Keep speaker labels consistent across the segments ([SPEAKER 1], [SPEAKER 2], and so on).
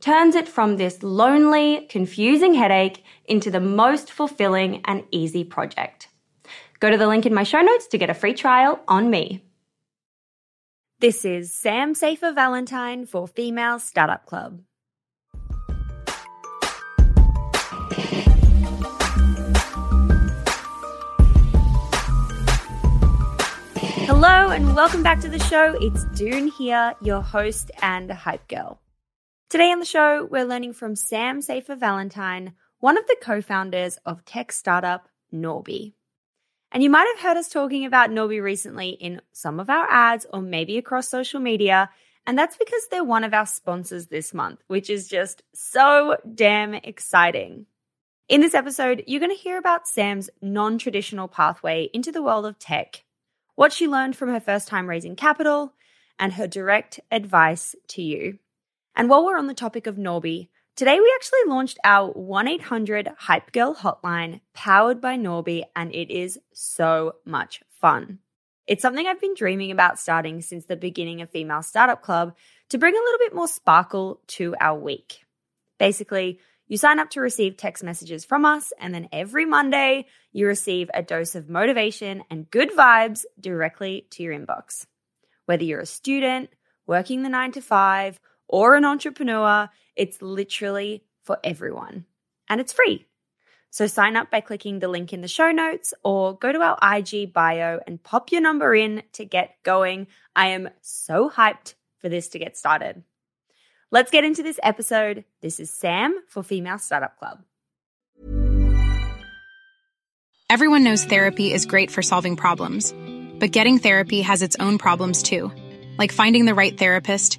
[SPEAKER 1] turns it from this lonely, confusing headache into the most fulfilling and easy project. Go to the link in my show notes to get a free trial on me. This is Sam Safer Valentine for Female Startup Club. Hello and welcome back to the show. It's Doone here, your host and hype girl. Today on the show, we're learning from Sam Safer Valentine, one of the co founders of tech startup Norby. And you might have heard us talking about Norby recently in some of our ads or maybe across social media. And that's because they're one of our sponsors this month, which is just so damn exciting. In this episode, you're going to hear about Sam's non traditional pathway into the world of tech what she learned from her first time raising capital, and her direct advice to you. And while we're on the topic of Norby, today we actually launched our 1 800 Hype Girl hotline powered by Norby, and it is so much fun. It's something I've been dreaming about starting since the beginning of Female Startup Club to bring a little bit more sparkle to our week. Basically, you sign up to receive text messages from us, and then every Monday, you receive a dose of motivation and good vibes directly to your inbox. Whether you're a student, working the nine to five, or an entrepreneur, it's literally for everyone. And it's free. So sign up by clicking the link in the show notes or go to our IG bio and pop your number in to get going. I am so hyped for this to get started. Let's get into this episode. This is Sam for Female Startup Club.
[SPEAKER 2] Everyone knows therapy is great for solving problems, but getting therapy has its own problems too, like finding the right therapist,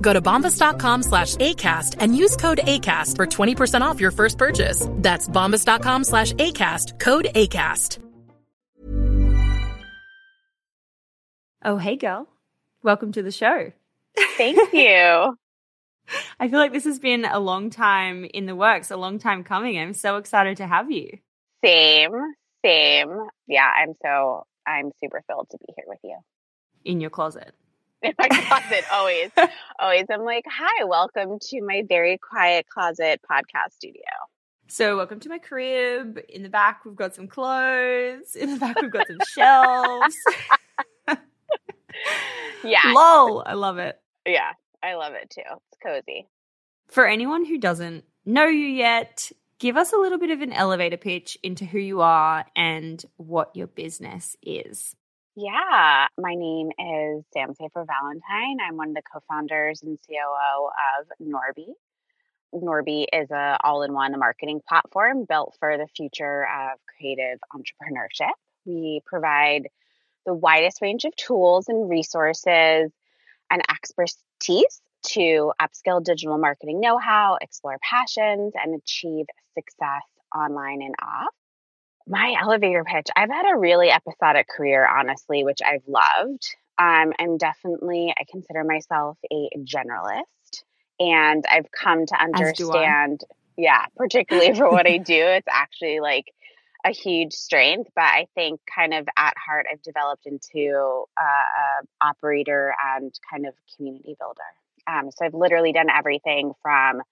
[SPEAKER 3] Go to bombas.com slash ACAST and use code ACAST for 20% off your first purchase. That's bombas.com slash ACAST, code ACAST.
[SPEAKER 1] Oh, hey, girl. Welcome to the show.
[SPEAKER 4] Thank you.
[SPEAKER 1] I feel like this has been a long time in the works, a long time coming. I'm so excited to have you.
[SPEAKER 4] Same, same. Yeah, I'm so, I'm super thrilled to be here with you.
[SPEAKER 1] In your closet.
[SPEAKER 4] In my closet, always. always. I'm like, hi, welcome to my very quiet closet podcast studio.
[SPEAKER 1] So, welcome to my crib. In the back, we've got some clothes. In the back, we've got some shelves.
[SPEAKER 4] yeah.
[SPEAKER 1] Lol. I love it.
[SPEAKER 4] Yeah, I love it too. It's cozy.
[SPEAKER 1] For anyone who doesn't know you yet, give us a little bit of an elevator pitch into who you are and what your business is.
[SPEAKER 4] Yeah, my name is Sam Safer Valentine. I'm one of the co-founders and COO of Norby. Norby is a all-in-one marketing platform built for the future of creative entrepreneurship. We provide the widest range of tools and resources and expertise to upskill digital marketing know-how, explore passions, and achieve success online and off my elevator pitch i've had a really episodic career honestly which i've loved. Um, i'm definitely i consider myself a generalist and i've come to understand yeah particularly for what i do it's actually like a huge strength but i think kind of at heart i've developed into uh, a operator and kind of community builder. Um, so i've literally done everything from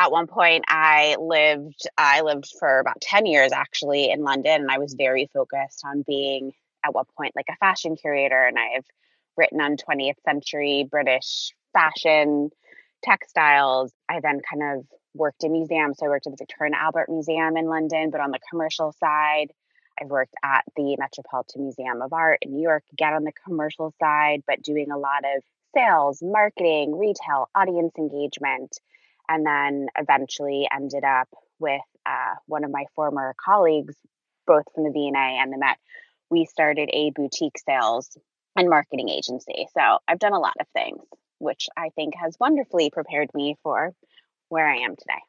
[SPEAKER 4] at one point i lived i lived for about 10 years actually in london and i was very focused on being at one point like a fashion curator and i've written on 20th century british fashion textiles. I then kind of worked in museums. So i worked at the victoria and albert museum in london but on the commercial side i've worked at the metropolitan museum of art in new york again on the commercial side but doing a lot of sales marketing retail audience engagement and then eventually ended up with uh, one of my former colleagues, both from the V&A and the Met. We started a boutique sales and marketing agency. So I've done a lot of things, which I think has wonderfully prepared me for where I am today.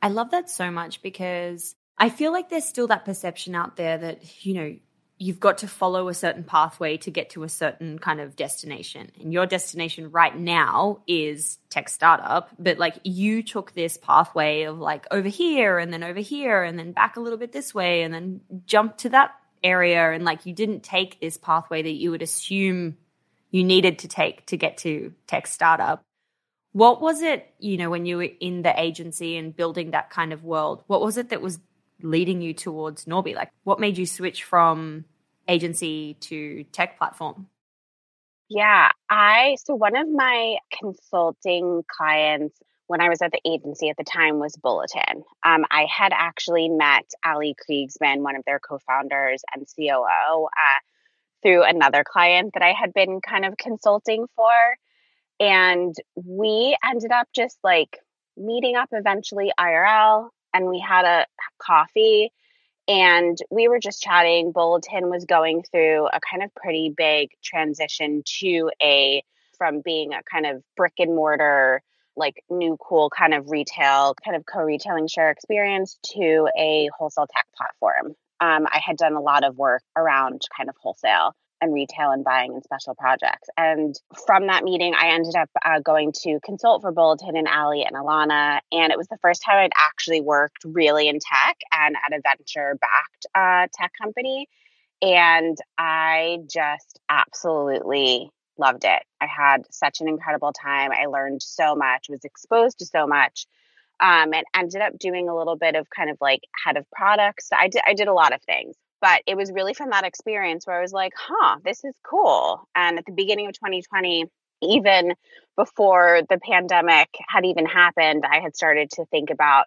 [SPEAKER 1] I love that so much because I feel like there's still that perception out there that, you know, you've got to follow a certain pathway to get to a certain kind of destination. And your destination right now is tech startup, but like you took this pathway of like over here and then over here and then back a little bit this way and then jump to that area. And like you didn't take this pathway that you would assume you needed to take to get to tech startup. What was it, you know, when you were in the agency and building that kind of world? What was it that was leading you towards Norby? Like, what made you switch from agency to tech platform?
[SPEAKER 4] Yeah, I so one of my consulting clients when I was at the agency at the time was Bulletin. Um, I had actually met Ali Kriegsman, one of their co-founders and COO, uh, through another client that I had been kind of consulting for, and we ended up just like meeting up eventually IRL and we had a coffee and we were just chatting. Bulletin was going through a kind of pretty big transition to a from being a kind of brick and mortar, like new cool kind of retail, kind of co retailing share experience to a wholesale tech platform. Um, I had done a lot of work around kind of wholesale and retail and buying and special projects. And from that meeting, I ended up uh, going to consult for Bulletin and Ali and Alana. And it was the first time I'd actually worked really in tech and at a venture backed uh, tech company. And I just absolutely loved it. I had such an incredible time. I learned so much, was exposed to so much. Um, and ended up doing a little bit of kind of like head of products. I did I did a lot of things, But it was really from that experience where I was like, huh, this is cool. And at the beginning of 2020, even before the pandemic had even happened, I had started to think about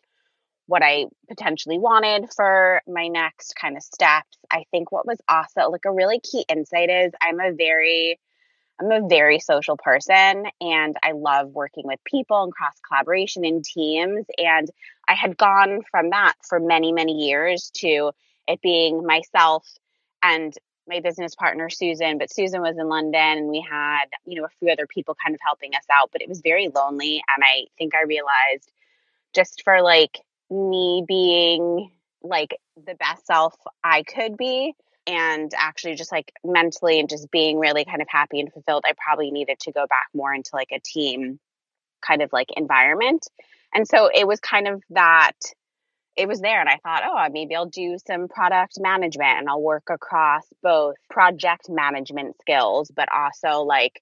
[SPEAKER 4] what I potentially wanted for my next kind of steps. I think what was also like a really key insight is I'm a very I'm a very social person and I love working with people and cross collaboration in teams. And I had gone from that for many, many years to it being myself and my business partner, Susan. But Susan was in London and we had, you know, a few other people kind of helping us out, but it was very lonely. And I think I realized just for like me being like the best self I could be, and actually just like mentally and just being really kind of happy and fulfilled, I probably needed to go back more into like a team kind of like environment. And so it was kind of that it was there and I thought, oh, maybe I'll do some product management and I'll work across both project management skills, but also like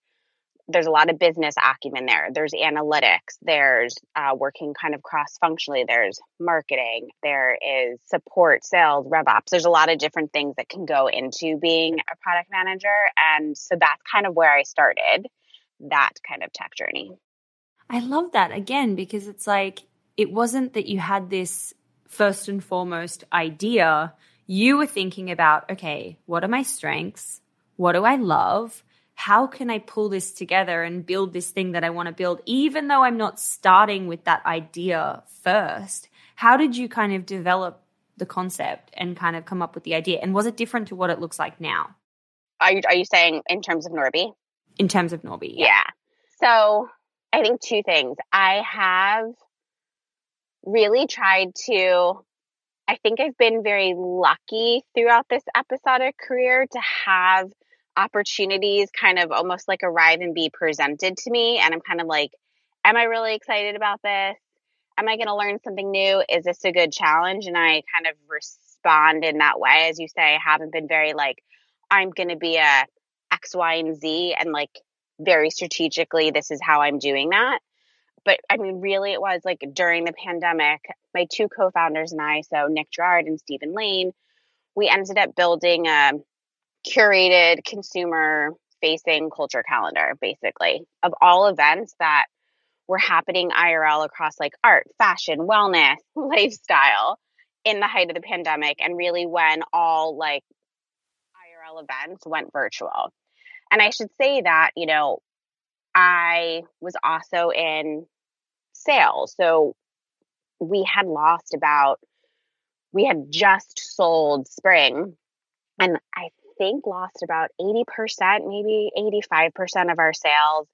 [SPEAKER 4] there's a lot of business acumen there. There's analytics. There's uh, working kind of cross functionally. There's marketing. There is support, sales, rev ops. There's a lot of different things that can go into being a product manager. And so that's kind of where I started that kind of tech journey.
[SPEAKER 1] I love that again because it's like it wasn't that you had this first and foremost idea. You were thinking about, okay, what are my strengths? What do I love? how can I pull this together and build this thing that I want to build, even though I'm not starting with that idea first? How did you kind of develop the concept and kind of come up with the idea? And was it different to what it looks like now?
[SPEAKER 4] Are you, are you saying in terms of Norby?
[SPEAKER 1] In terms of Norby, yeah.
[SPEAKER 4] yeah. So I think two things. I have really tried to I think I've been very lucky throughout this episodic career to have opportunities kind of almost like arrive and be presented to me. And I'm kind of like, am I really excited about this? Am I going to learn something new? Is this a good challenge? And I kind of respond in that way. As you say, I haven't been very like, I'm going to be a X, Y, and Z and like very strategically, this is how I'm doing that. But I mean, really, it was like during the pandemic, my two co founders and I, so Nick Gerard and Stephen Lane, we ended up building a curated consumer facing culture calendar basically of all events that were happening IRL across like art, fashion, wellness, lifestyle in the height of the pandemic and really when all like IRL events went virtual. And I should say that, you know, I was also in sales. So we had lost about we had just sold spring and I think lost about 80%, maybe 85% of our sales.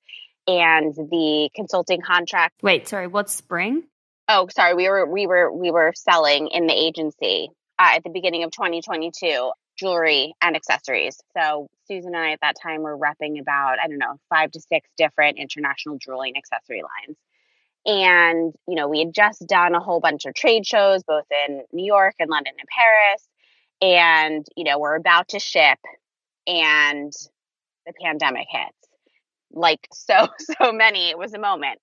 [SPEAKER 4] And the consulting contract.
[SPEAKER 1] Wait, sorry, what's spring?
[SPEAKER 4] Oh, sorry. We were, we were, we were selling in the agency uh, at the beginning of 2022 jewelry and accessories. So Susan and I at that time were repping about, I don't know, five to six different international jewelry and accessory lines. And, you know, we had just done a whole bunch of trade shows, both in New York and London and Paris and you know we're about to ship and the pandemic hits like so so many it was a moment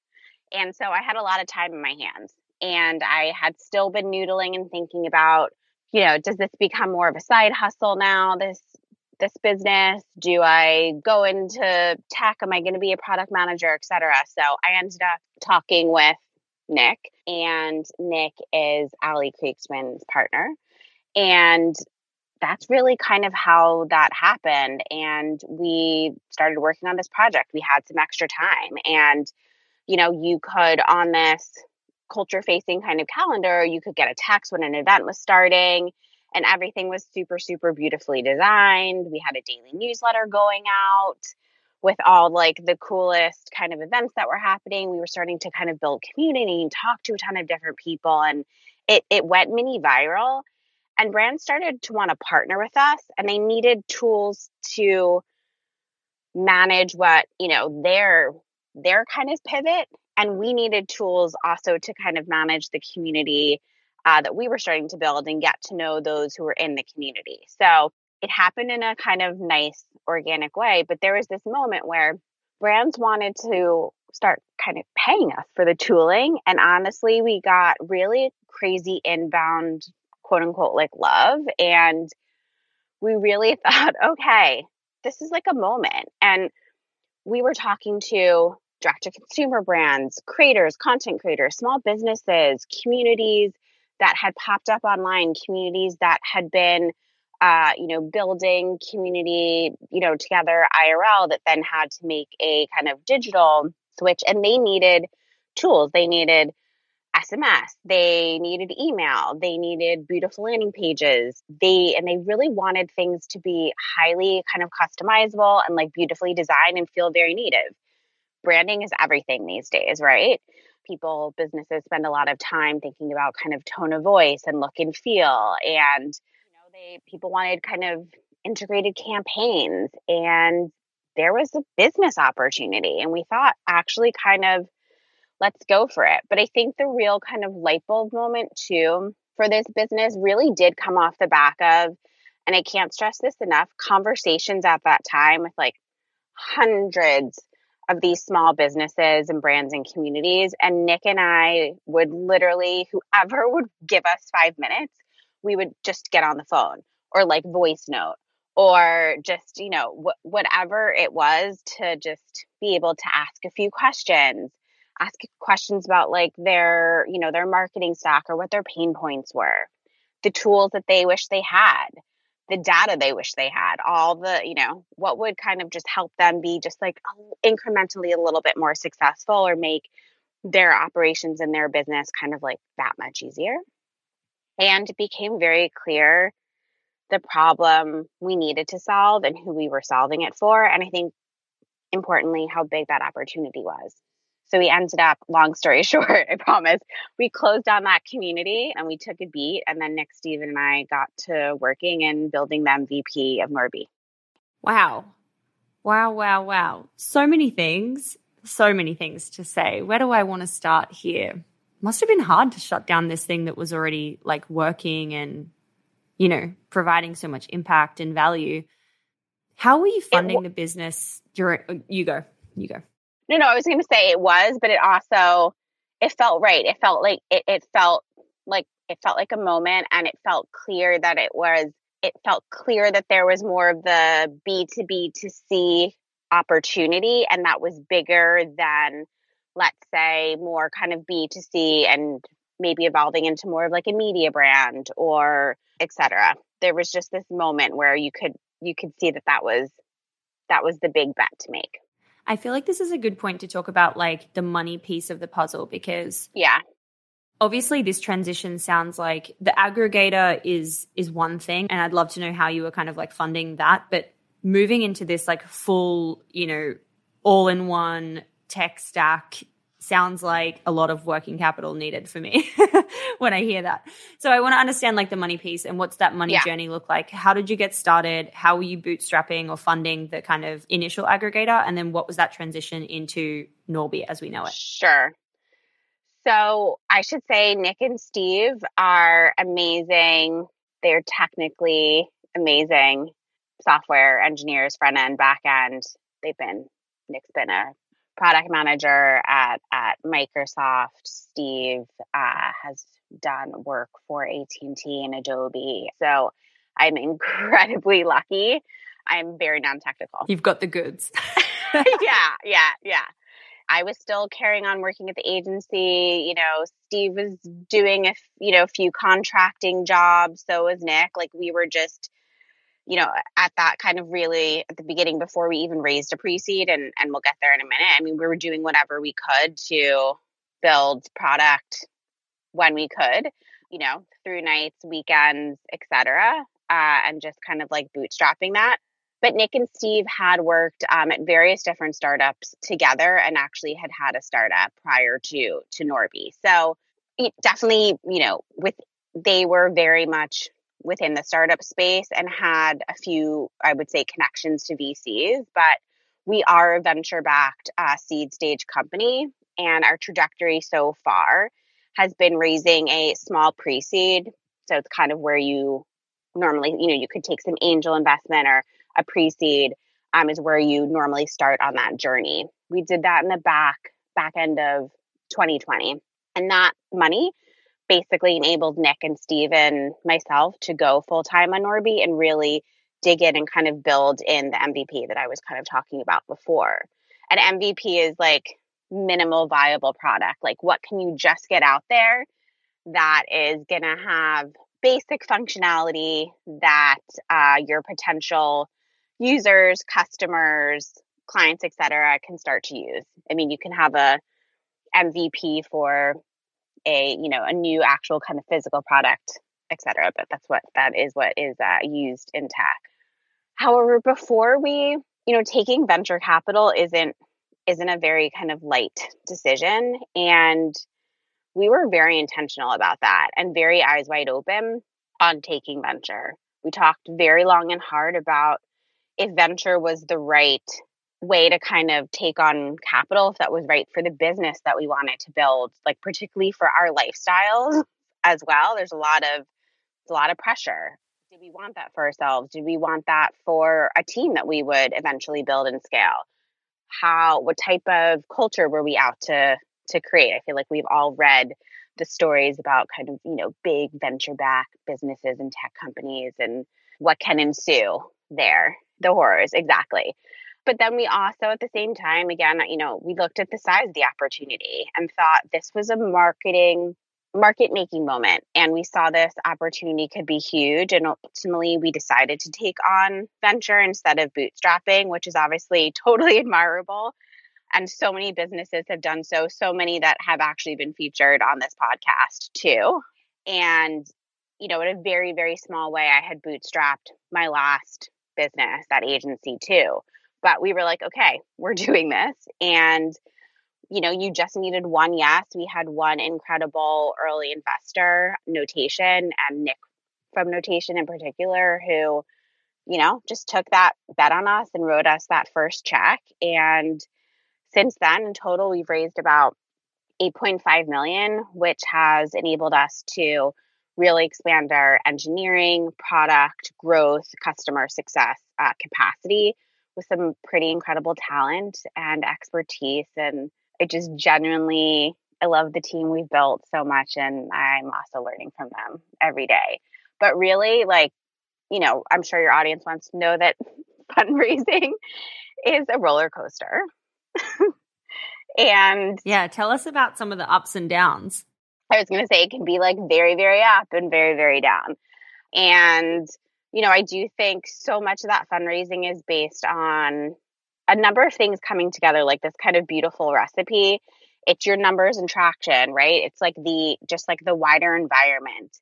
[SPEAKER 4] and so i had a lot of time in my hands and i had still been noodling and thinking about you know does this become more of a side hustle now this this business do i go into tech am i going to be a product manager etc so i ended up talking with nick and nick is ali Kriegsman's partner and that's really kind of how that happened. And we started working on this project. We had some extra time. And, you know, you could on this culture facing kind of calendar, you could get a text when an event was starting. And everything was super, super beautifully designed. We had a daily newsletter going out with all like the coolest kind of events that were happening. We were starting to kind of build community and talk to a ton of different people. And it, it went mini viral and brands started to want to partner with us and they needed tools to manage what you know their their kind of pivot and we needed tools also to kind of manage the community uh, that we were starting to build and get to know those who were in the community so it happened in a kind of nice organic way but there was this moment where brands wanted to start kind of paying us for the tooling and honestly we got really crazy inbound quote unquote like love and we really thought, okay, this is like a moment. And we were talking to direct to consumer brands, creators, content creators, small businesses, communities that had popped up online, communities that had been, uh, you know, building community, you know, together IRL that then had to make a kind of digital switch and they needed tools. They needed SMS, they needed email, they needed beautiful landing pages. They and they really wanted things to be highly kind of customizable and like beautifully designed and feel very native. Branding is everything these days, right? People, businesses spend a lot of time thinking about kind of tone of voice and look and feel and you know they people wanted kind of integrated campaigns and there was a business opportunity and we thought actually kind of let's go for it. But I think the real kind of light bulb moment too for this business really did come off the back of, and I can't stress this enough, conversations at that time with like hundreds of these small businesses and brands and communities. And Nick and I would literally, whoever would give us five minutes, we would just get on the phone or like voice note or just, you know, wh- whatever it was to just be able to ask a few questions ask questions about like their, you know, their marketing stack or what their pain points were, the tools that they wish they had, the data they wish they had, all the, you know, what would kind of just help them be just like incrementally a little bit more successful or make their operations and their business kind of like that much easier. And it became very clear the problem we needed to solve and who we were solving it for. And I think importantly, how big that opportunity was. So we ended up, long story short, I promise, we closed down that community and we took a beat. And then Nick, Steven, and I got to working and building the MVP of Norby.
[SPEAKER 1] Wow. Wow, wow, wow. So many things, so many things to say. Where do I want to start here? Must have been hard to shut down this thing that was already like working and, you know, providing so much impact and value. How were you funding w- the business during? You go, you go.
[SPEAKER 4] No, no, I was going to say it was, but it also it felt right. It felt like it, it felt like it felt like a moment and it felt clear that it was it felt clear that there was more of the B to B to C opportunity and that was bigger than let's say more kind of B to C and maybe evolving into more of like a media brand or etc. There was just this moment where you could you could see that that was that was the big bet to make.
[SPEAKER 1] I feel like this is a good point to talk about like the money piece of the puzzle because
[SPEAKER 4] yeah.
[SPEAKER 1] Obviously this transition sounds like the aggregator is is one thing and I'd love to know how you were kind of like funding that but moving into this like full, you know, all in one tech stack sounds like a lot of working capital needed for me when I hear that. So I want to understand like the money piece and what's that money yeah. journey look like? How did you get started? How were you bootstrapping or funding the kind of initial aggregator? And then what was that transition into Norby as we know it?
[SPEAKER 4] Sure. So I should say Nick and Steve are amazing. They're technically amazing software engineers, front end, back end. They've been Nick's been a product manager at at Microsoft. Steve uh, has done work for AT&T and Adobe. So I'm incredibly lucky. I'm very non-technical.
[SPEAKER 1] You've got the goods.
[SPEAKER 4] yeah, yeah, yeah. I was still carrying on working at the agency. You know, Steve was doing a you know a few contracting jobs. So was Nick. Like we were just you know, at that kind of really at the beginning before we even raised a pre-seed and, and we'll get there in a minute. I mean, we were doing whatever we could to build product when we could, you know, through nights, weekends, etc., uh, and just kind of like bootstrapping that. But Nick and Steve had worked um, at various different startups together and actually had had a startup prior to to Norby. So definitely, you know, with they were very much within the startup space and had a few, I would say, connections to VCs, but we are a venture backed uh, seed stage company. And our trajectory so far has been raising a small pre seed. So it's kind of where you normally, you know, you could take some angel investment or a pre seed um, is where you normally start on that journey. We did that in the back, back end of 2020. And that money basically enabled Nick and Steve and myself to go full time on Norby and really dig in and kind of build in the MVP that I was kind of talking about before. An MVP is like minimal viable product. Like, what can you just get out there that is going to have basic functionality that uh, your potential users, customers, clients, etc., can start to use. I mean, you can have a MVP for a you know a new actual kind of physical product, etc. But that's what that is what is uh, used in tech. However, before we you know taking venture capital isn't isn't a very kind of light decision and we were very intentional about that and very eyes wide open on taking venture. We talked very long and hard about if venture was the right way to kind of take on capital, if that was right for the business that we wanted to build, like particularly for our lifestyles as well. There's a lot of a lot of pressure. Did we want that for ourselves? Did we want that for a team that we would eventually build and scale? How what type of culture were we out to to create? I feel like we've all read the stories about kind of, you know, big venture back businesses and tech companies and what can ensue there. The horrors, exactly. But then we also, at the same time, again, you know, we looked at the size of the opportunity and thought this was a marketing, market making moment. And we saw this opportunity could be huge. And ultimately, we decided to take on venture instead of bootstrapping, which is obviously totally admirable. And so many businesses have done so, so many that have actually been featured on this podcast too. And, you know, in a very, very small way, I had bootstrapped my last business, that agency too. But we were like, okay, we're doing this. And, you know, you just needed one yes. We had one incredible early investor, Notation, and Nick from Notation in particular, who, you know, just took that bet on us and wrote us that first check. And since then, in total, we've raised about 8.5 million, which has enabled us to really expand our engineering, product growth, customer success uh, capacity with some pretty incredible talent and expertise. And I just genuinely, I love the team we've built so much, and I'm also learning from them every day. But really, like, you know, I'm sure your audience wants to know that fundraising is a roller coaster. and
[SPEAKER 1] yeah, tell us about some of the ups and downs.
[SPEAKER 4] I was going to say it can be like very, very up and very, very down. And, you know, I do think so much of that fundraising is based on a number of things coming together, like this kind of beautiful recipe. It's your numbers and traction, right? It's like the, just like the wider environment,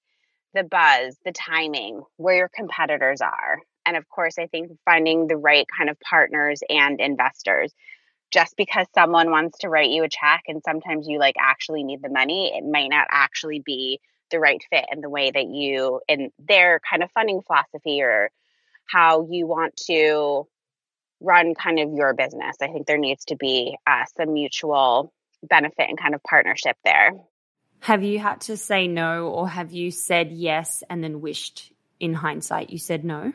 [SPEAKER 4] the buzz, the timing, where your competitors are. And of course, I think finding the right kind of partners and investors just because someone wants to write you a check and sometimes you like actually need the money, it might not actually be the right fit and the way that you in their kind of funding philosophy or how you want to run kind of your business. I think there needs to be uh, some mutual benefit and kind of partnership there.
[SPEAKER 1] Have you had to say no or have you said yes and then wished in hindsight you said no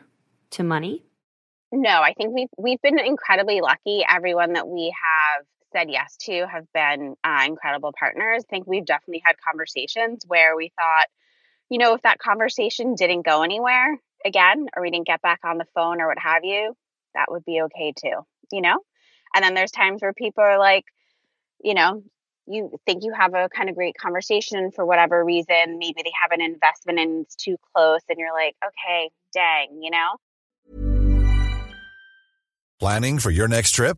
[SPEAKER 1] to money?
[SPEAKER 4] No, I think we've we've been incredibly lucky. Everyone that we have said yes to have been uh, incredible partners. I think we've definitely had conversations where we thought, you know, if that conversation didn't go anywhere again, or we didn't get back on the phone or what have you, that would be okay too, you know? And then there's times where people are like, you know, you think you have a kind of great conversation for whatever reason. Maybe they have an investment and it's too close, and you're like, okay, dang, you know?
[SPEAKER 5] Planning for your next trip?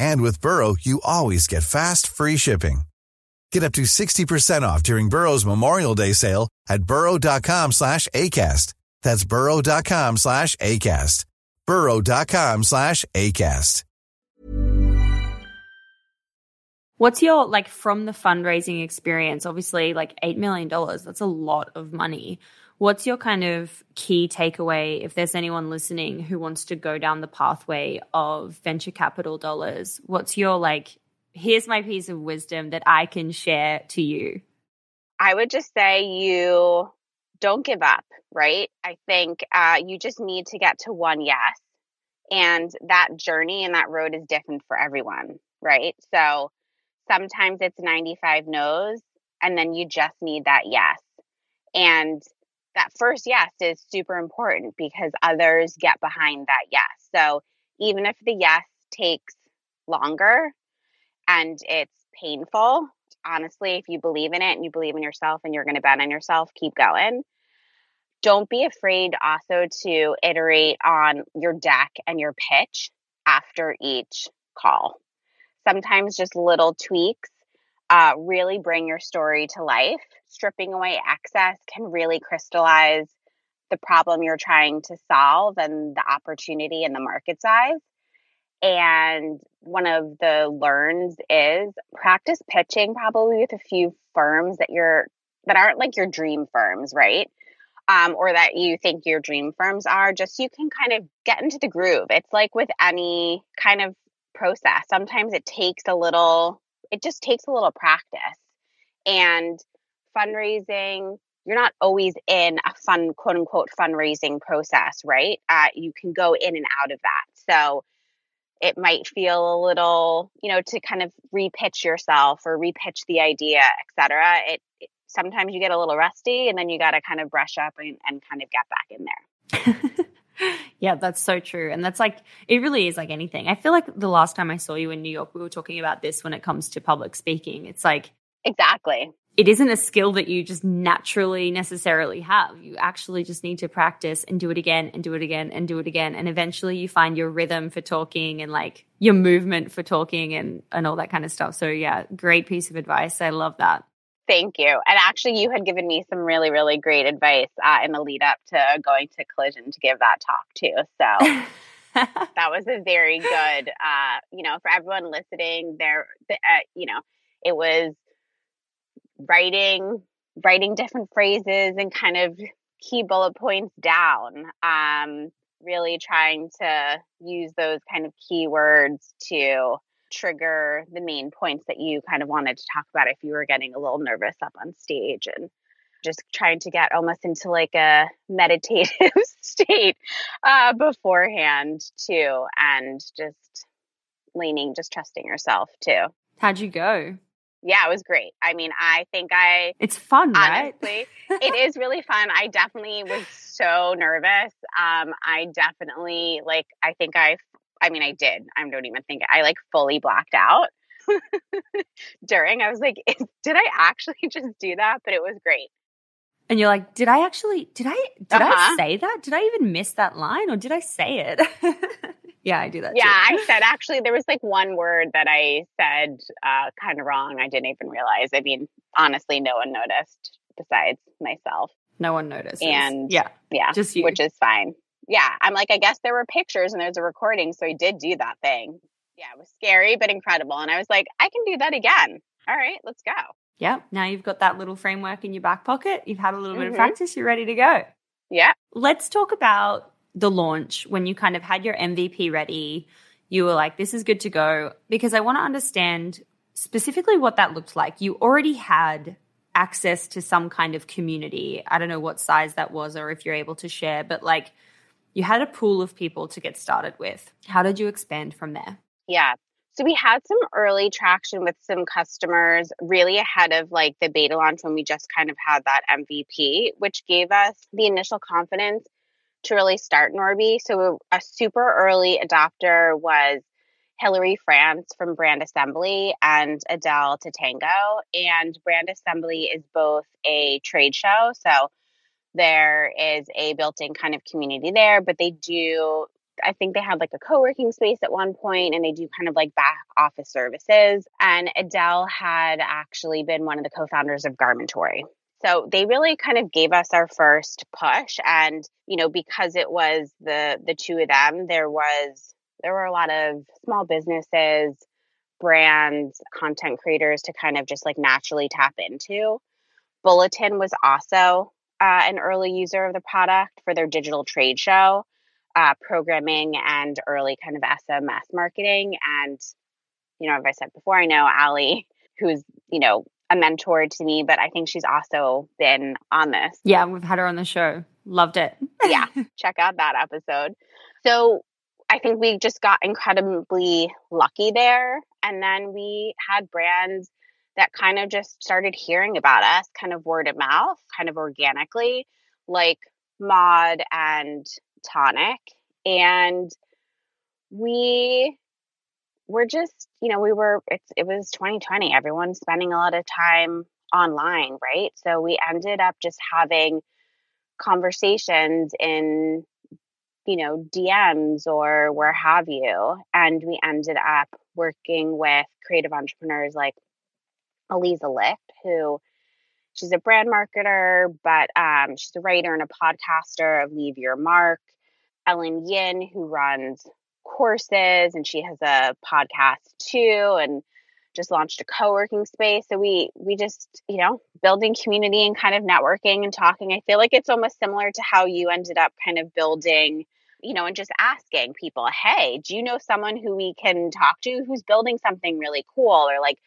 [SPEAKER 5] And with Burrow, you always get fast, free shipping. Get up to 60% off during Burrow's Memorial Day sale at burrow.com slash ACAST. That's burrow.com slash ACAST. burrow.com slash ACAST.
[SPEAKER 1] What's your, like, from the fundraising experience? Obviously, like $8 million, that's a lot of money. What's your kind of key takeaway if there's anyone listening who wants to go down the pathway of venture capital dollars? What's your, like, here's my piece of wisdom that I can share to you?
[SPEAKER 4] I would just say you don't give up, right? I think uh, you just need to get to one yes. And that journey and that road is different for everyone, right? So sometimes it's 95 no's, and then you just need that yes. And that first yes is super important because others get behind that yes. So even if the yes takes longer, and it's painful. Honestly, if you believe in it and you believe in yourself and you're going to bet on yourself, keep going. Don't be afraid also to iterate on your deck and your pitch after each call. Sometimes just little tweaks uh, really bring your story to life. Stripping away excess can really crystallize the problem you're trying to solve and the opportunity and the market size. And one of the learns is practice pitching probably with a few firms that you're that aren't like your dream firms, right? Um, or that you think your dream firms are, just you can kind of get into the groove. It's like with any kind of process. Sometimes it takes a little, it just takes a little practice. And fundraising, you're not always in a fun, quote unquote, fundraising process, right? Uh, you can go in and out of that. So it might feel a little, you know, to kind of repitch yourself or repitch the idea, etc. It, it, sometimes you get a little rusty, and then you got to kind of brush up and, and kind of get back in
[SPEAKER 1] there. yeah, that's so true. And that's like, it really is like anything. I feel like the last time I saw you in New York, we were talking about this when it comes to public speaking. It's like,
[SPEAKER 4] exactly
[SPEAKER 1] it isn't a skill that you just naturally necessarily have. You actually just need to practice and do it again and do it again and do it again. And eventually you find your rhythm for talking and like your movement for talking and, and all that kind of stuff. So, yeah, great piece of advice. I love that.
[SPEAKER 4] Thank you. And actually, you had given me some really, really great advice uh, in the lead up to going to Collision to give that talk too. So. that was a very good, uh, you know, for everyone listening there, uh, you know, it was writing writing different phrases and kind of key bullet points down um, really trying to use those kind of keywords to trigger the main points that you kind of wanted to talk about if you were getting a little nervous up on stage and just trying to get almost into like a meditative state uh, beforehand too and just leaning just trusting yourself too
[SPEAKER 1] how'd you go
[SPEAKER 4] Yeah, it was great. I mean, I think I.
[SPEAKER 1] It's fun, right?
[SPEAKER 4] Honestly, it is really fun. I definitely was so nervous. Um, I definitely like. I think I. I mean, I did. I don't even think I like fully blacked out during. I was like, did I actually just do that? But it was great.
[SPEAKER 1] And you're like, did I actually? Did I? Did uh-huh. I say that? Did I even miss that line, or did I say it? Yeah, I do that.
[SPEAKER 4] Yeah. I said actually there was like one word that I said uh, kind of wrong. I didn't even realize. I mean, honestly, no one noticed besides myself.
[SPEAKER 1] No one noticed.
[SPEAKER 4] And
[SPEAKER 1] yeah,
[SPEAKER 4] yeah,
[SPEAKER 1] just you,
[SPEAKER 4] which is fine. Yeah, I'm like, I guess there were pictures and there's a recording, so I did do that thing. Yeah, it was scary but incredible, and I was like, I can do that again. All right, let's go.
[SPEAKER 1] Yeah, now you've got that little framework in your back pocket. You've had a little mm-hmm. bit of mm-hmm. practice. You're ready to go.
[SPEAKER 4] Yeah.
[SPEAKER 1] Let's talk about the launch when you kind of had your MVP ready, you were like, this is good to go? Because I want to understand specifically what that looked like. You already had access to some kind of community. I don't know what size that was or if you're able to share, but like you had a pool of people to get started with. How did you expand from there?
[SPEAKER 4] Yeah. So we had some early traction with some customers really ahead of like the beta launch when we just kind of had that MVP, which gave us the initial confidence to really start Norby. So a super early adopter was Hillary France from Brand Assembly and Adele Tatango. And Brand Assembly is both a trade show. So there is a built in kind of community there, but they do, I think they had like a co working space at one point and they do kind of like back office services. And Adele had actually been one of the co founders of Garmentory. So they really kind of gave us our first push and you know because it was the the two of them there was there were a lot of small businesses brands content creators to kind of just like naturally tap into. Bulletin was also uh, an early user of the product for their digital trade show, uh, programming and early kind of SMS marketing. And, you know, as I said before, I know Ali, who's, you know, a mentor to me, but I think she's also been on this.
[SPEAKER 1] Yeah, we've had her on the show. Loved it.
[SPEAKER 4] yeah, check out that episode. So I think we just got incredibly lucky there. And then we had brands that kind of just started hearing about us, kind of word of mouth, kind of organically, like Mod and Tonic. And we we're just, you know, we were, it's, it was 2020. Everyone's spending a lot of time online, right? So we ended up just having conversations in, you know, DMs or where have you. And we ended up working with creative entrepreneurs like Aliza Licht, who she's a brand marketer, but um, she's a writer and a podcaster of Leave Your Mark. Ellen Yin, who runs courses and she has a podcast too and just launched a co-working space so we we just you know building community and kind of networking and talking i feel like it's almost similar to how you ended up kind of building you know and just asking people hey do you know someone who we can talk to who's building something really cool or like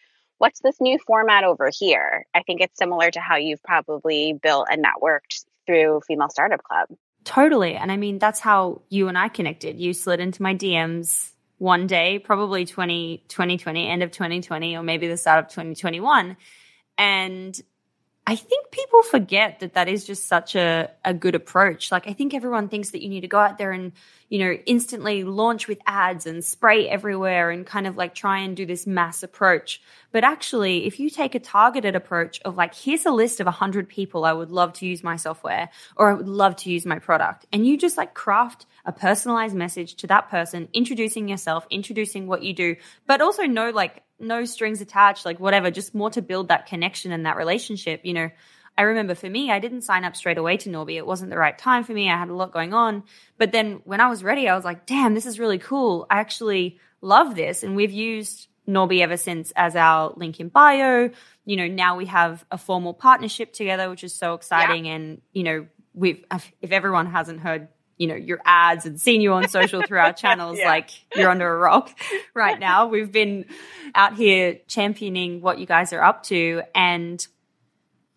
[SPEAKER 4] what's this new format over here i think it's similar to how you've probably built and networked through female startup club
[SPEAKER 1] Totally. And I mean, that's how you and I connected. You slid into my DMs one day, probably 20, 2020, end of 2020, or maybe the start of 2021. And I think people forget that that is just such a, a good approach. Like, I think everyone thinks that you need to go out there and, you know, instantly launch with ads and spray everywhere and kind of like try and do this mass approach. But actually, if you take a targeted approach of like, here's a list of 100 people I would love to use my software or I would love to use my product, and you just like craft a personalized message to that person, introducing yourself, introducing what you do, but also know like no strings attached, like whatever, just more to build that connection and that relationship. You know, I remember for me, I didn't sign up straight away to Norby. It wasn't the right time for me. I had a lot going on. But then when I was ready, I was like, damn, this is really cool. I actually love this. And we've used Norby ever since as our link in bio. You know, now we have a formal partnership together, which is so exciting. Yeah. And, you know, we've, if everyone hasn't heard you know your ads and seen you on social through our channels yeah. like you're under a rock right now we've been out here championing what you guys are up to and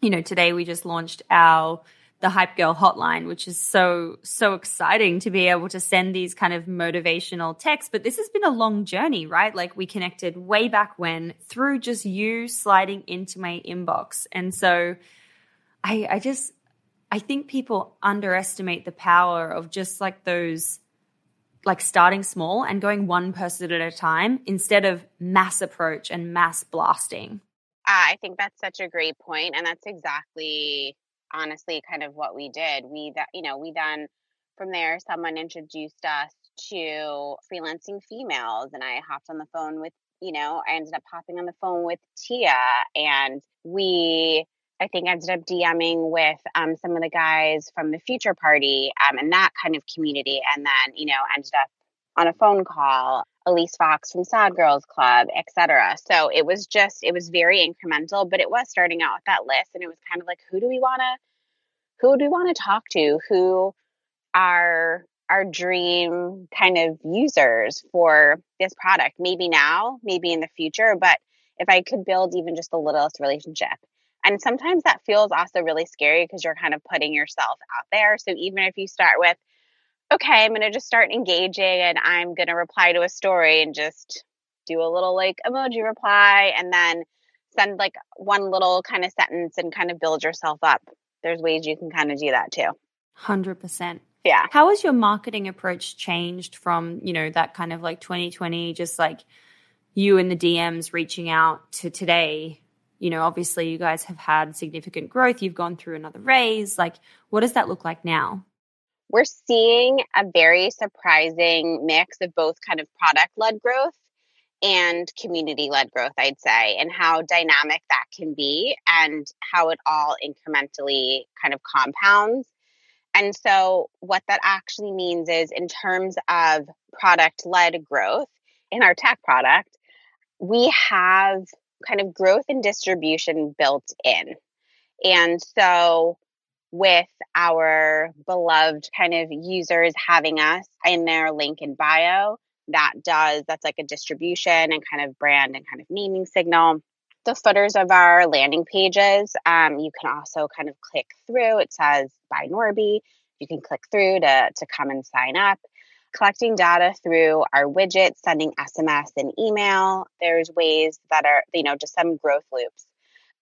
[SPEAKER 1] you know today we just launched our the Hype Girl hotline, which is so, so exciting to be able to send these kind of motivational texts. But this has been a long journey, right? Like we connected way back when through just you sliding into my inbox. And so I, I just, I think people underestimate the power of just like those, like starting small and going one person at a time instead of mass approach and mass blasting.
[SPEAKER 4] I think that's such a great point, and that's exactly honestly kind of what we did. We that you know we then from there someone introduced us to freelancing females, and I hopped on the phone with you know I ended up hopping on the phone with Tia, and we I think ended up DMing with um, some of the guys from the Future Party um, and that kind of community, and then you know ended up on a phone call Elyse Fox from Sad Girls Club, etc. So it was just it was very incremental, but it was starting out with that list, and it was kind of like who do we want to who do we want to talk to? Who are our dream kind of users for this product? Maybe now, maybe in the future, but if I could build even just the littlest relationship. And sometimes that feels also really scary because you're kind of putting yourself out there. So even if you start with okay, I'm going to just start engaging and I'm going to reply to a story and just do a little like emoji reply and then send like one little kind of sentence and kind of build yourself up. There's ways you can kind of do that too.
[SPEAKER 1] 100%.
[SPEAKER 4] Yeah.
[SPEAKER 1] How has your marketing approach changed from, you know, that kind of like 2020, just like you and the DMs reaching out to today? You know, obviously you guys have had significant growth. You've gone through another raise. Like, what does that look like now?
[SPEAKER 4] we're seeing a very surprising mix of both kind of product led growth and community led growth, I'd say, and how dynamic that can be and how it all incrementally kind of compounds. And so, what that actually means is, in terms of product led growth in our tech product, we have kind of growth and distribution built in. And so, with our beloved kind of users having us in their link in bio. That does, that's like a distribution and kind of brand and kind of naming signal. The footers of our landing pages, um, you can also kind of click through. It says by Norby. You can click through to, to come and sign up. Collecting data through our widgets, sending SMS and email. There's ways that are, you know, just some growth loops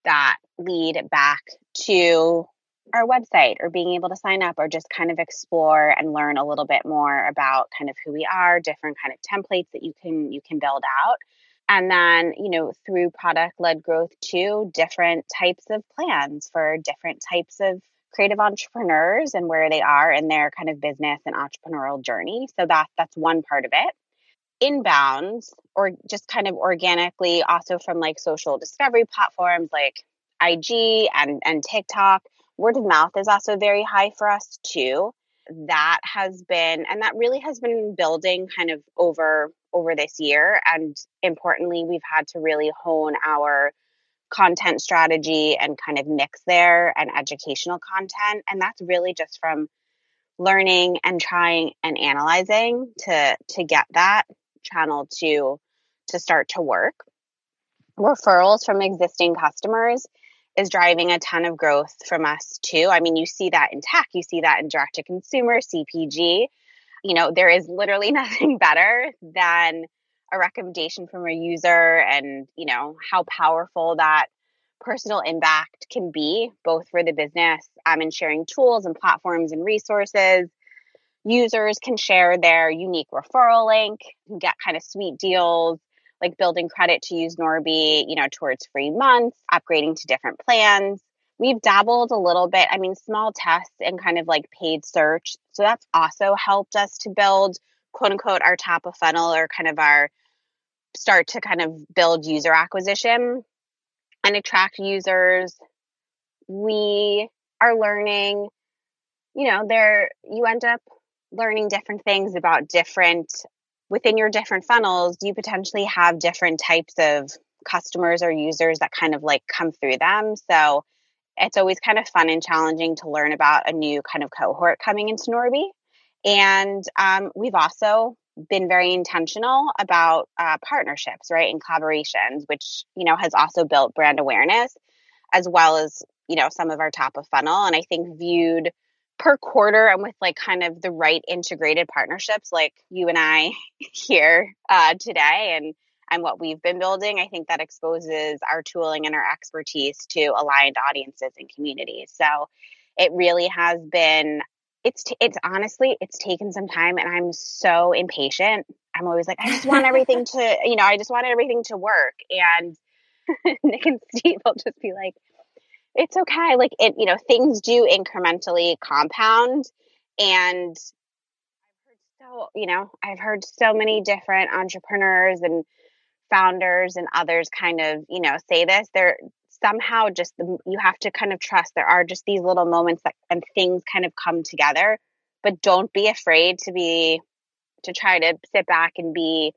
[SPEAKER 4] that lead back to our website or being able to sign up or just kind of explore and learn a little bit more about kind of who we are different kind of templates that you can you can build out and then you know through product led growth too different types of plans for different types of creative entrepreneurs and where they are in their kind of business and entrepreneurial journey. So that that's one part of it. Inbounds or just kind of organically also from like social discovery platforms like IG and and TikTok. Word of mouth is also very high for us too. That has been and that really has been building kind of over over this year. And importantly we've had to really hone our content strategy and kind of mix there and educational content and that's really just from learning and trying and analyzing to to get that channel to to start to work referrals from existing customers is driving a ton of growth from us too. I mean, you see that in tech, you see that in direct to consumer, CPG. You know, there is literally nothing better than a recommendation from a user and, you know, how powerful that personal impact can be, both for the business um, and sharing tools and platforms and resources. Users can share their unique referral link, and get kind of sweet deals like building credit to use Norby, you know, towards free months, upgrading to different plans. We've dabbled a little bit, I mean, small tests and kind of like paid search. So that's also helped us to build, quote unquote, our top of funnel or kind of our start to kind of build user acquisition and attract users. We are learning, you know, there, you end up learning different things about different within your different funnels, you potentially have different types of customers or users that kind of like come through them. So it's always kind of fun and challenging to learn about a new kind of cohort coming into Norby. And um, we've also been very intentional about uh, partnerships, right, and collaborations, which you know has also built brand awareness, as well as you know, some of our top of funnel. And I think viewed per quarter and with like kind of the right integrated partnerships like you and I here uh, today and and what we've been building, I think that exposes our tooling and our expertise to aligned audiences and communities. So it really has been it's t- it's honestly it's taken some time and I'm so impatient. I'm always like I just want everything to, you know, I just want everything to work and Nick and Steve will just be like it's okay. Like it, you know, things do incrementally compound and I've heard so, you know, I've heard so many different entrepreneurs and founders and others kind of, you know, say this. They're somehow just the, you have to kind of trust there are just these little moments that and things kind of come together, but don't be afraid to be to try to sit back and be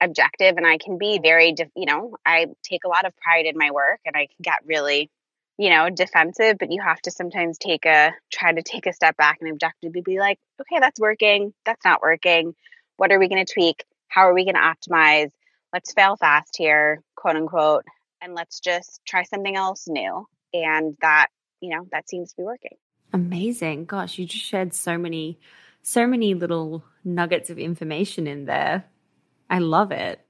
[SPEAKER 4] objective and I can be very, you know, I take a lot of pride in my work and I can get really you know, defensive, but you have to sometimes take a try to take a step back and objectively be like, okay, that's working, that's not working. What are we going to tweak? How are we going to optimize? Let's fail fast here, quote unquote, and let's just try something else new. And that, you know, that seems to be working.
[SPEAKER 1] Amazing. Gosh, you just shared so many so many little nuggets of information in there. I love it.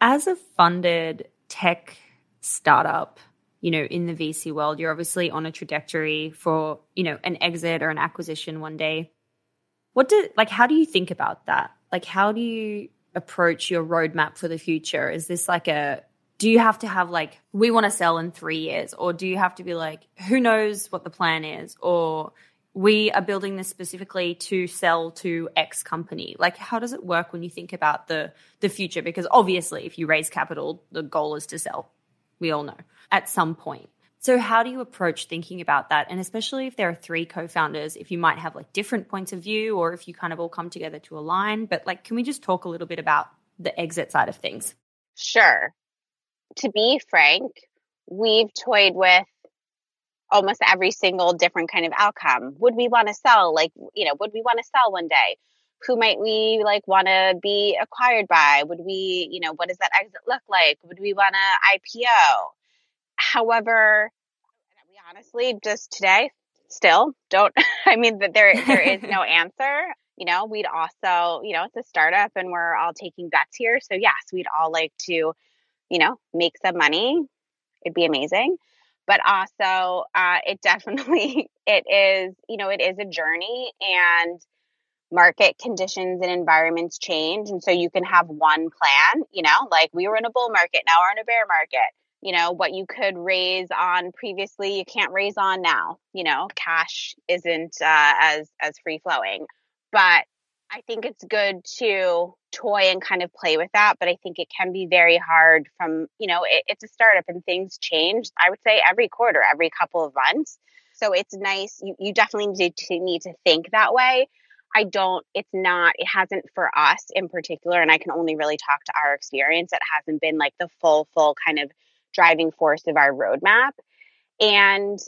[SPEAKER 1] As a funded tech startup, you know, in the VC world, you're obviously on a trajectory for, you know, an exit or an acquisition one day. What do like how do you think about that? Like how do you approach your roadmap for the future? Is this like a do you have to have like we want to sell in 3 years or do you have to be like who knows what the plan is or we are building this specifically to sell to X company. Like, how does it work when you think about the the future? Because obviously, if you raise capital, the goal is to sell. We all know at some point. So, how do you approach thinking about that? And especially if there are three co founders, if you might have like different points of view or if you kind of all come together to align. But, like, can we just talk a little bit about the exit side of things?
[SPEAKER 4] Sure. To be frank, we've toyed with almost every single different kind of outcome. Would we want to sell? Like, you know, would we want to sell one day? Who might we like want to be acquired by? Would we, you know, what does that exit look like? Would we want to IPO? However, we honestly just today still don't I mean that there there is no answer. You know, we'd also, you know, it's a startup and we're all taking bets here. So yes, we'd all like to, you know, make some money. It'd be amazing. But also, uh, it definitely it is, you know, it is a journey and market conditions and environments change. And so you can have one plan, you know, like we were in a bull market, now we're in a bear market you know what you could raise on previously you can't raise on now you know cash isn't uh, as as free flowing but i think it's good to toy and kind of play with that but i think it can be very hard from you know it, it's a startup and things change i would say every quarter every couple of months so it's nice you, you definitely need to need to think that way I don't, it's not, it hasn't for us in particular. And I can only really talk to our experience. It hasn't been like the full, full kind of driving force of our roadmap. And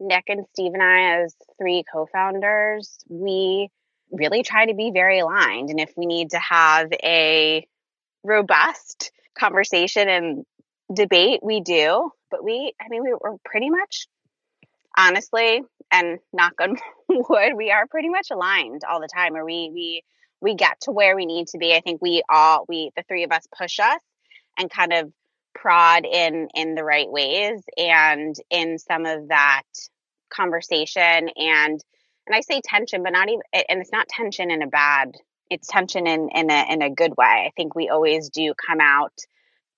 [SPEAKER 4] Nick and Steve and I, as three co founders, we really try to be very aligned. And if we need to have a robust conversation and debate, we do. But we, I mean, we, we're pretty much, honestly, and knock on wood, we are pretty much aligned all the time. Or we, we, we get to where we need to be. I think we all, we, the three of us push us and kind of prod in in the right ways and in some of that conversation and and I say tension but not even and it's not tension in a bad it's tension in in a in a good way. I think we always do come out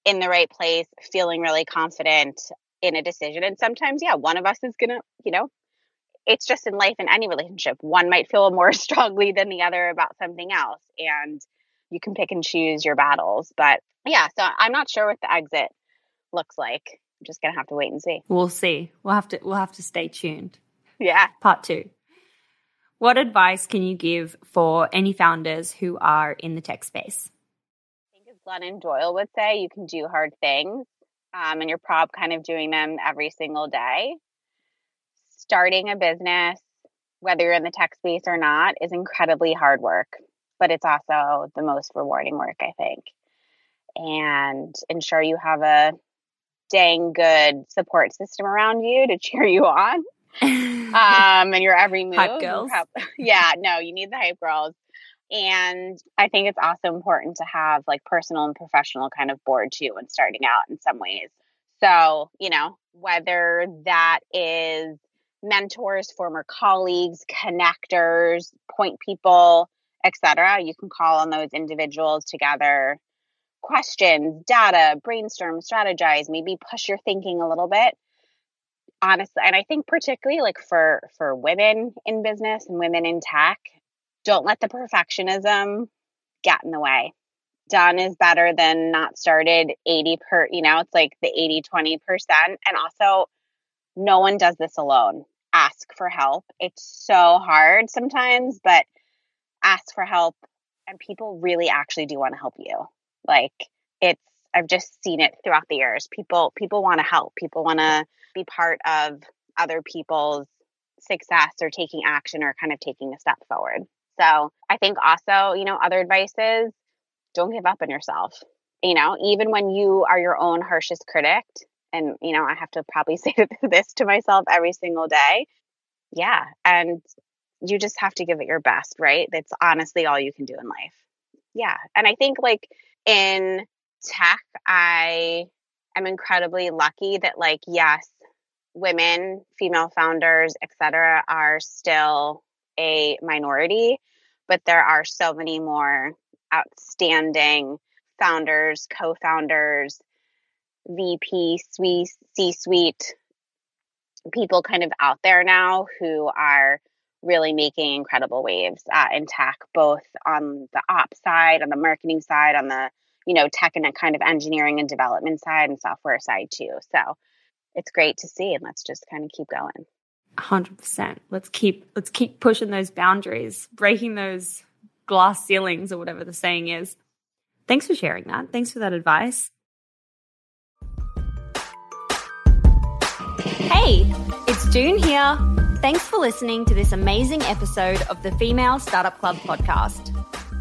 [SPEAKER 4] in the right place feeling really confident in a decision and sometimes yeah one of us is going to you know it's just in life in any relationship one might feel more strongly than the other about something else and you can pick and choose your battles. But yeah, so I'm not sure what the exit looks like. I'm just gonna have to wait and see.
[SPEAKER 1] We'll see. We'll have to we'll have to stay tuned.
[SPEAKER 4] Yeah.
[SPEAKER 1] Part two. What advice can you give for any founders who are in the tech space?
[SPEAKER 4] I think as Glennon Doyle would say, you can do hard things. Um, and you're prob kind of doing them every single day. Starting a business, whether you're in the tech space or not, is incredibly hard work but it's also the most rewarding work, I think. And ensure you have a dang good support system around you to cheer you on. Um, and your every move.
[SPEAKER 1] Hype girls.
[SPEAKER 4] yeah, no, you need the hype girls. And I think it's also important to have like personal and professional kind of board too when starting out in some ways. So, you know, whether that is mentors, former colleagues, connectors, point people, etc., you can call on those individuals together questions, data, brainstorm, strategize, maybe push your thinking a little bit. Honestly, and I think particularly like for for women in business and women in tech, don't let the perfectionism get in the way. Done is better than not started 80 per, you know, it's like the 80 20%. And also, no one does this alone. Ask for help. It's so hard sometimes, but ask for help. And people really actually do want to help you. Like it's I've just seen it throughout the years. People people want to help. People want to be part of other people's success or taking action or kind of taking a step forward. So, I think also, you know, other advice is don't give up on yourself. You know, even when you are your own harshest critic, and you know, I have to probably say this to myself every single day. Yeah, and you just have to give it your best, right? That's honestly all you can do in life. Yeah, and I think like in tech, I am incredibly lucky that, like, yes, women, female founders, etc., are still a minority, but there are so many more outstanding founders, co founders, VP, C suite people kind of out there now who are really making incredible waves uh, in tech, both on the ops side, on the marketing side, on the you know tech and a kind of engineering and development side and software side too. So it's great to see, and let's just kind of keep going.
[SPEAKER 1] Hundred percent. Let's keep let's keep pushing those boundaries, breaking those glass ceilings or whatever the saying is. Thanks for sharing that. Thanks for that advice. Hey, it's Doone here. Thanks for listening to this amazing episode of the Female Startup Club podcast.